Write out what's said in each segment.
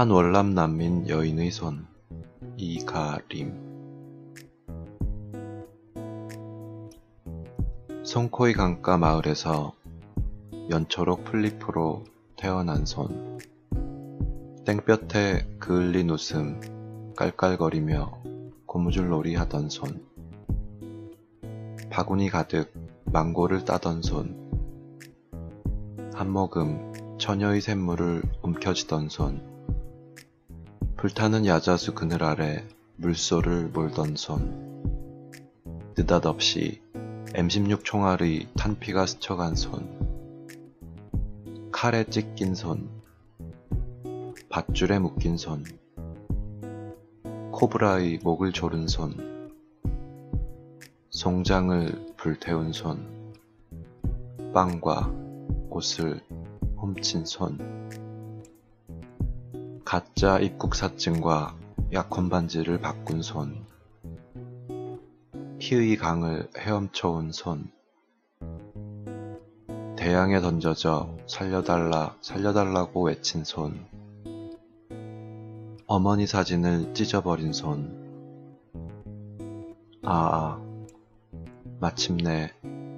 한 월남 난민 여인의 손 이가림. 송코이 강가 마을에서 연초록 플리프로 태어난 손. 땡볕에 그을린 웃음 깔깔거리며 고무줄놀이 하던 손. 바구니 가득 망고를 따던 손. 한 모금 처녀의 샘물을 움켜쥐던 손 불타는 야자수 그늘 아래 물소를 몰던 손. 느닷없이 M16 총알의 탄피가 스쳐간 손. 칼에 찢긴 손. 밧줄에 묶인 손. 코브라의 목을 조른 손. 송장을 불태운 손. 빵과 옷을 훔친 손 가짜 입국 사증과 약혼 반지를 바꾼 손. 피의 강을 헤엄쳐온 손. 대양에 던져져 살려달라 살려달라고 외친 손. 어머니 사진을 찢어버린 손. 아, 아 마침내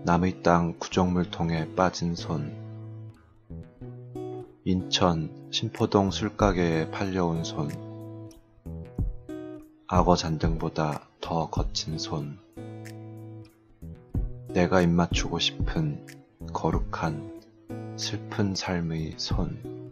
남의 땅 구정물통에 빠진 손 인천 신포동 술가게에 팔려온 손. 악어 잔등보다 더 거친 손. 내가 입맞추고 싶은 거룩한 슬픈 삶의 손